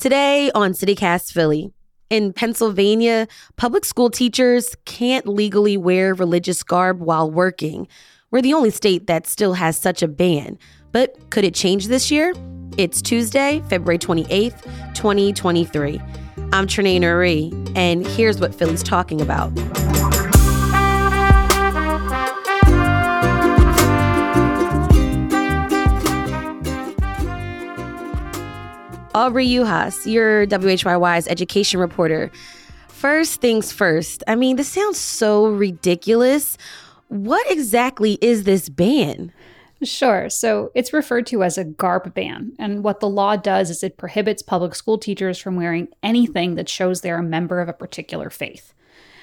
Today on CityCast Philly, in Pennsylvania, public school teachers can't legally wear religious garb while working. We're the only state that still has such a ban. But could it change this year? It's Tuesday, February 28th, 2023. I'm Trenae Nuri, and here's what Philly's talking about. Aubri Juhasz, your WHYY's education reporter. First things first, I mean, this sounds so ridiculous. What exactly is this ban? Sure. So it's referred to as a garb ban. And what the law does is it prohibits public school teachers from wearing anything that shows they're a member of a particular faith.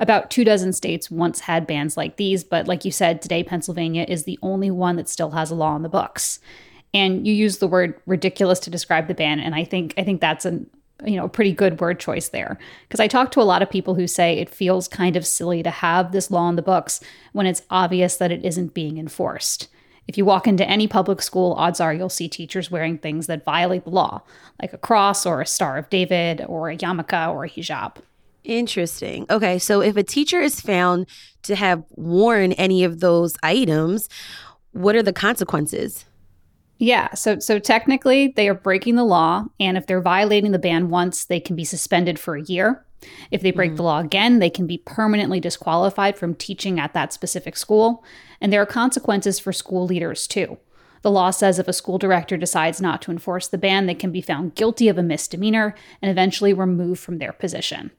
About two dozen states once had bans like these, but like you said, today Pennsylvania is the only one that still has a law in the books and you use the word ridiculous to describe the ban and i think i think that's a you know a pretty good word choice there because i talk to a lot of people who say it feels kind of silly to have this law in the books when it's obvious that it isn't being enforced if you walk into any public school odds are you'll see teachers wearing things that violate the law like a cross or a star of david or a yarmulke or a hijab Interesting. Okay, so if a teacher is found to have worn any of those items, what are the consequences? Yeah, so so technically they are breaking the law and if they're violating the ban once, they can be suspended for a year. If they break mm. the law again, they can be permanently disqualified from teaching at that specific school, and there are consequences for school leaders too. The law says if a school director decides not to enforce the ban, they can be found guilty of a misdemeanor and eventually removed from their position.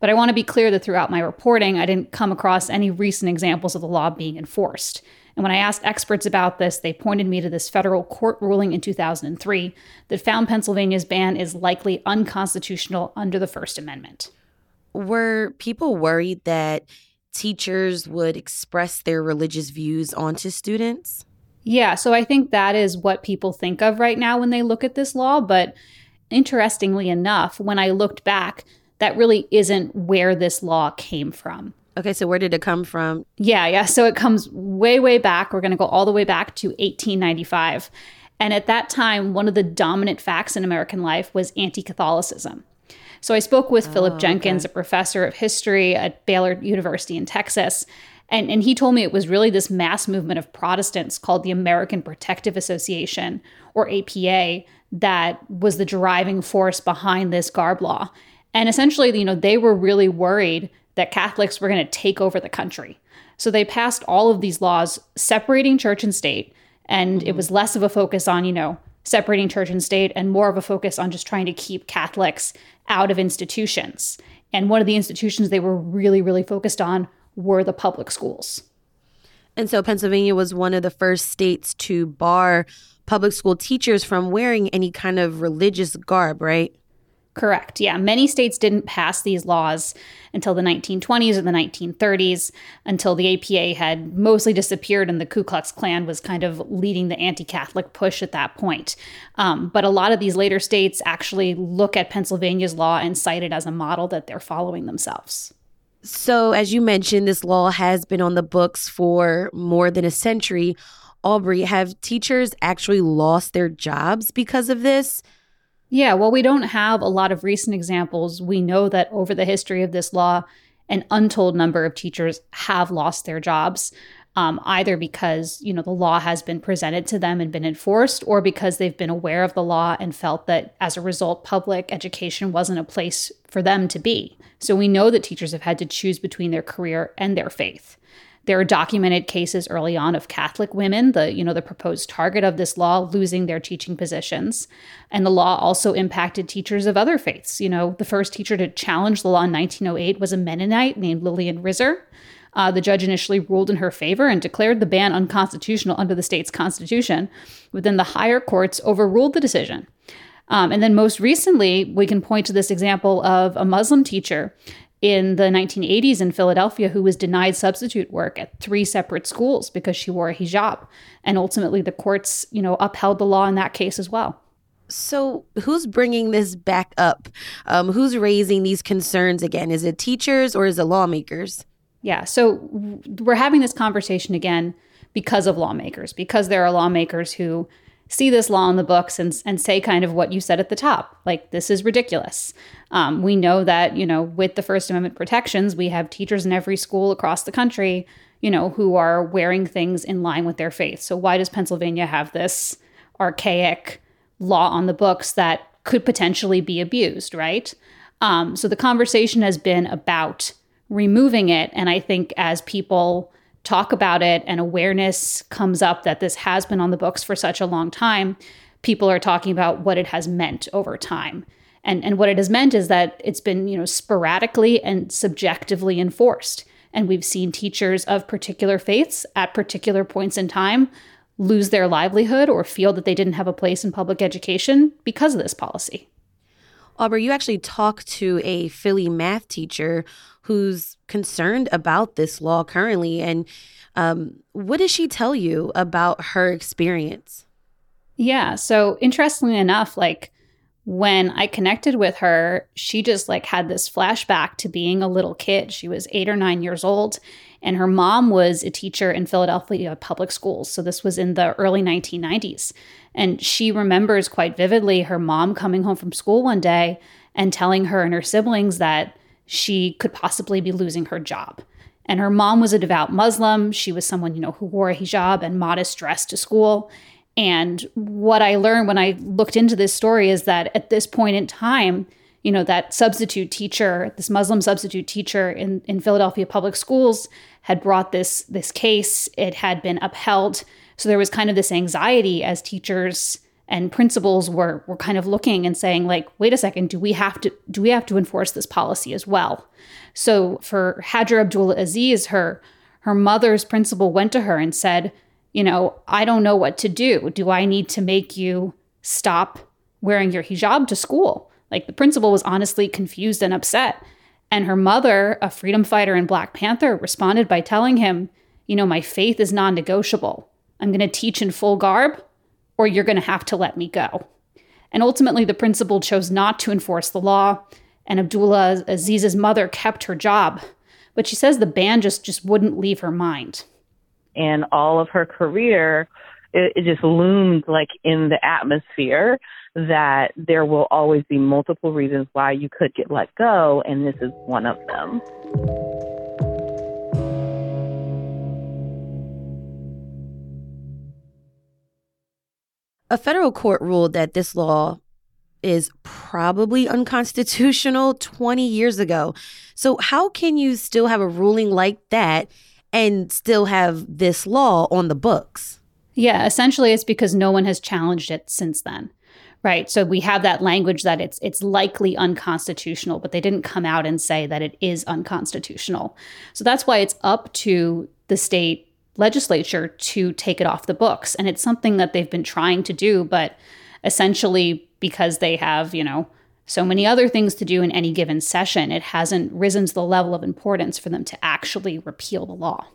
But I want to be clear that throughout my reporting, I didn't come across any recent examples of the law being enforced. And when I asked experts about this, they pointed me to this federal court ruling in 2003 that found Pennsylvania's ban is likely unconstitutional under the First Amendment. Were people worried that teachers would express their religious views onto students? Yeah, so I think that is what people think of right now when they look at this law. But interestingly enough, when I looked back, that really isn't where this law came from. Okay, so where did it come from? Yeah, yeah. So it comes way, way back. We're going to go all the way back to 1895. And at that time, one of the dominant facts in American life was anti Catholicism. So I spoke with oh, Philip Jenkins, okay. a professor of history at Baylor University in Texas. And, and he told me it was really this mass movement of Protestants called the American Protective Association, or APA, that was the driving force behind this garb law. And essentially, you know, they were really worried that Catholics were going to take over the country. So they passed all of these laws separating church and state. And mm-hmm. it was less of a focus on, you know, separating church and state and more of a focus on just trying to keep Catholics out of institutions. And one of the institutions they were really, really focused on were the public schools. And so Pennsylvania was one of the first states to bar public school teachers from wearing any kind of religious garb, right? Correct. Yeah. Many states didn't pass these laws until the 1920s or the 1930s, until the APA had mostly disappeared and the Ku Klux Klan was kind of leading the anti Catholic push at that point. Um, but a lot of these later states actually look at Pennsylvania's law and cite it as a model that they're following themselves. So, as you mentioned, this law has been on the books for more than a century. Aubri, have teachers actually lost their jobs because of this? Yeah, well, we don't have a lot of recent examples. We know that over the history of this law, an untold number of teachers have lost their jobs, um, either because you know the law has been presented to them and been enforced, or because they've been aware of the law and felt that as a result, public education wasn't a place for them to be. So we know that teachers have had to choose between their career and their faith. There are documented cases early on of Catholic women, the you know the proposed target of this law, losing their teaching positions. And the law also impacted teachers of other faiths. You know, the first teacher to challenge the law in 1908 was a Mennonite named Lillian Risser. Uh, the judge initially ruled in her favor and declared the ban unconstitutional under the state's constitution. But then the higher courts overruled the decision. Um, and then most recently, we can point to this example of a Muslim teacher in the 1980s in Philadelphia who was denied substitute work at three separate schools because she wore a hijab. And ultimately, the courts, you know, upheld the law in that case as well. So, who's bringing this back up? Um, who's raising these concerns again? Is it teachers or is it lawmakers? Yeah, so we're having this conversation again because of lawmakers, because there are lawmakers who see this law in the books and, and say kind of what you said at the top like this is ridiculous. Um, we know that you know with the first amendment protections we have teachers in every school across the country you know who are wearing things in line with their faith. So why does pennsylvania have this archaic law on the books that could potentially be abused right? Um, so the conversation has been about removing it. And i think as people talk about it and awareness comes up that this has been on the books for such a long time, people are talking about what it has meant over time. And, and what it has meant is that it's been, you know, sporadically and subjectively enforced. And we've seen teachers of particular faiths at particular points in time lose their livelihood or feel that they didn't have a place in public education because of this policy. Aubri, you actually talked to a Philly math teacher who's concerned about this law currently. And um, what does she tell you about her experience? Yeah. So interestingly enough, like when I connected with her, she just like had this flashback to being a little kid. She was eight or nine years old, and her mom was a teacher in Philadelphia public schools. So this was in the early 1990s. And she remembers quite vividly her mom coming home from school one day and telling her and her siblings that she could possibly be losing her job. And her mom was a devout Muslim. She was someone, you know, who wore a hijab and modest dress to school. And what I learned when I looked into this story is that at this point in time, you know, that substitute teacher, this Muslim substitute teacher in, in Philadelphia public schools had brought this this case. It had been upheld. So there was kind of this anxiety as teachers and principals were were kind of looking and saying like wait a second do we have to do we have to enforce this policy as well so for Hajar Abdul Aziz her her mother's principal went to her and said you know I don't know what to do do I need to make you stop wearing your hijab to school like the principal was honestly confused and upset and her mother a freedom fighter in Black Panther responded by telling him you know my faith is non-negotiable I'm going to teach in full garb or you're going to have to let me go. And ultimately, the principal chose not to enforce the law, and Abdullah Aziz's mother kept her job. But she says the ban just, just wouldn't leave her mind. And all of her career, it, it just loomed like in the atmosphere that there will always be multiple reasons why you could get let go, and this is one of them. A federal court ruled that this law is probably unconstitutional 20 years ago. So, how can you still have a ruling like that and still have this law on the books? Yeah, essentially it's because no one has challenged it since then. Right? So we have that language that it's it's likely unconstitutional, but they didn't come out and say that it is unconstitutional. So that's why it's up to the state legislature to take it off the books. And it's something that they've been trying to do, but essentially because they have, you know, so many other things to do in any given session, it hasn't risen to the level of importance for them to actually repeal the law.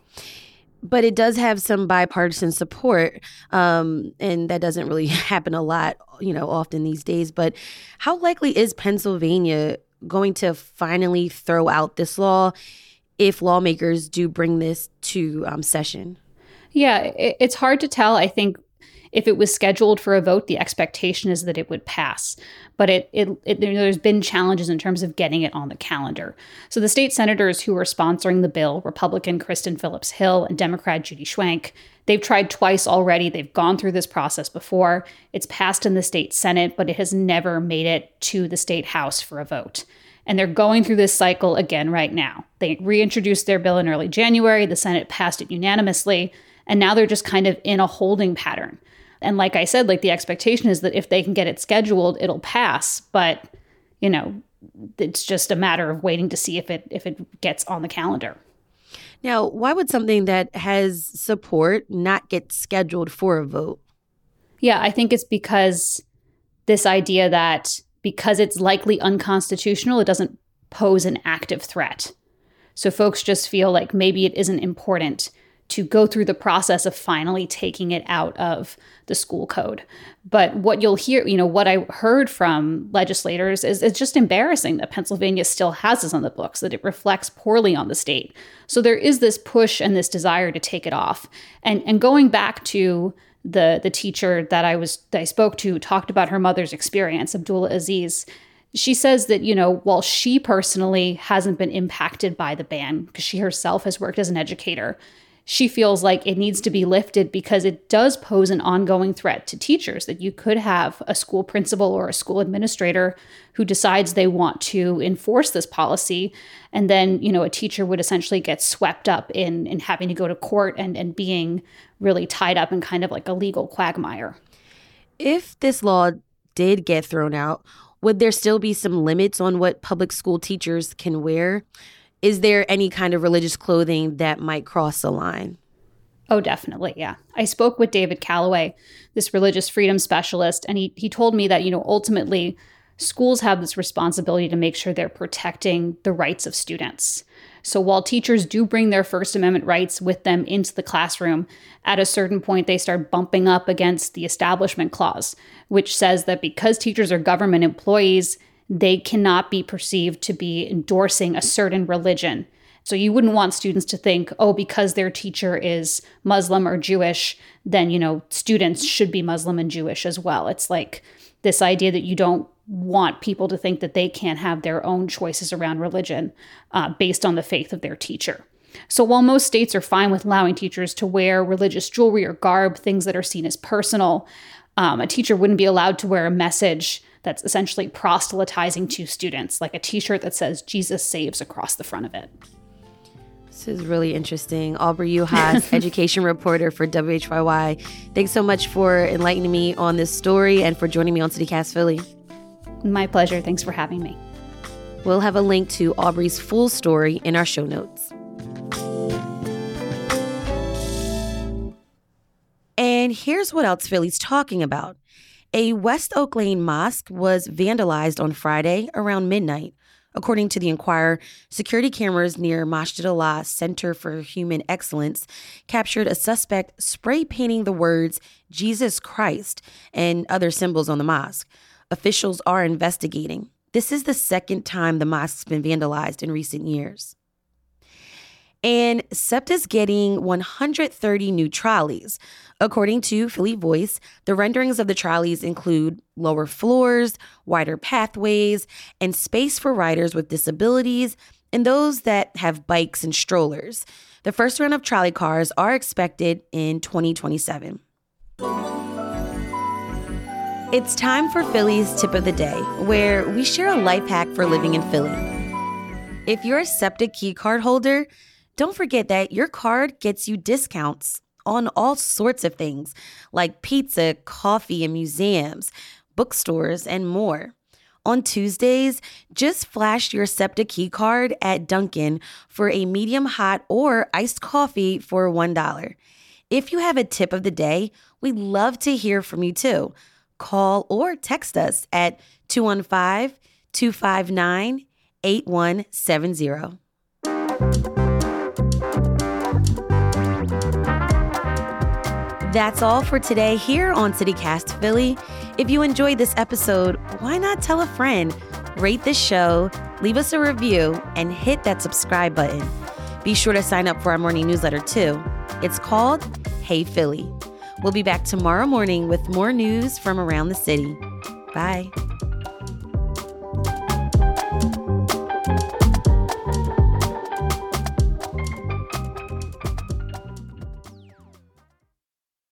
But it does have some bipartisan support, um, and that doesn't really happen a lot, you know, often these days. But how likely is Pennsylvania going to finally throw out this law? if lawmakers do bring this to um, session? Yeah, it's hard to tell. I think if it was scheduled for a vote, the expectation is that it would pass. But it, it, it, there's been challenges in terms of getting it on the calendar. So the state senators who are sponsoring the bill, Republican Kristin Phillips Hill and Democrat Judy Schwank, they've tried twice already. They've gone through this process before. It's passed in the state Senate, but it has never made it to the state House for a vote. And they're going through this cycle again right now. They reintroduced their bill in early January, the Senate passed it unanimously, and now they're just kind of in a holding pattern. And like I said, like the expectation is that if they can get it scheduled, it'll pass, but you know, it's just a matter of waiting to see if it if it gets on the calendar. Now, why would something that has support not get scheduled for a vote? Yeah, I think it's because this idea that because it's likely unconstitutional, it doesn't pose an active threat. So folks just feel like maybe it isn't important to go through the process of finally taking it out of the school code. But what you'll hear, you know, what I heard from legislators is it's just embarrassing that Pennsylvania still has this on the books, that it reflects poorly on the state. So there is this push and this desire to take it off. And and going back to the the teacher that I was that I spoke to talked about her mother's experience, Abdullah Aziz. She says that, you know, while she personally hasn't been impacted by the ban because she herself has worked as an educator, she feels like it needs to be lifted because it does pose an ongoing threat to teachers that you could have a school principal or a school administrator who decides they want to enforce this policy. And then you know a teacher would essentially get swept up in in having to go to court and and being really tied up in kind of like a legal quagmire. If this law did get thrown out would there still be some limits on what public school teachers can wear is there any kind of religious clothing that might cross the line? Oh, definitely. Yeah. I spoke with David Calloway, this religious freedom specialist, and he, he told me that, you know, ultimately schools have this responsibility to make sure they're protecting the rights of students. So while teachers do bring their First Amendment rights with them into the classroom, at a certain point they start bumping up against the Establishment Clause, which says that because teachers are government employees, they cannot be perceived to be endorsing a certain religion. So you wouldn't want students to think, oh, because their teacher is Muslim or Jewish, then, you know, students should be Muslim and Jewish as well. It's like this idea that you don't want people to think that they can't have their own choices around religion uh, based on the faith of their teacher. So while most states are fine with allowing teachers to wear religious jewelry or garb, things that are seen as personal, um, a teacher wouldn't be allowed to wear a message that's essentially proselytizing to students, like a t shirt that says Jesus saves across the front of it. This is really interesting. Aubri Juhasz, education reporter for WHYY. Thanks so much for enlightening me on this story and for joining me on CityCast Philly. My pleasure. Thanks for having me. We'll have a link to Aubri's full story in our show notes. And here's what else Philly's talking about. A West Oak Lane mosque was vandalized on Friday around midnight. According to the Inquirer, security cameras near Masjidullah Center for Human Excellence captured a suspect spray painting the words Jesus Christ and other symbols on the mosque. Officials are investigating. This is the second time the mosque's been vandalized in recent years. And SEPTA's getting 130 new trolleys. According to Philly Voice, the renderings of the trolleys include lower floors, wider pathways, and space for riders with disabilities and those that have bikes and strollers. The first run of trolley cars are expected in 2027. It's time for Philly's tip of the day, where we share a life hack for living in Philly. If you're a SEPTA key card holder, don't forget that your card gets you discounts on all sorts of things like pizza, coffee, and museums, bookstores, and more. On Tuesdays, just flash your SEPTA key card at Dunkin' for a medium hot or iced coffee for $1. If you have a tip of the day, we'd love to hear from you too. Call or text us at 215 259 8170. That's all for today here on CityCast Philly. If you enjoyed this episode, why not tell a friend? Rate the show, leave us a review, and hit that subscribe button. Be sure to sign up for our morning newsletter too. It's called Hey Philly. We'll be back tomorrow morning with more news from around the city. Bye.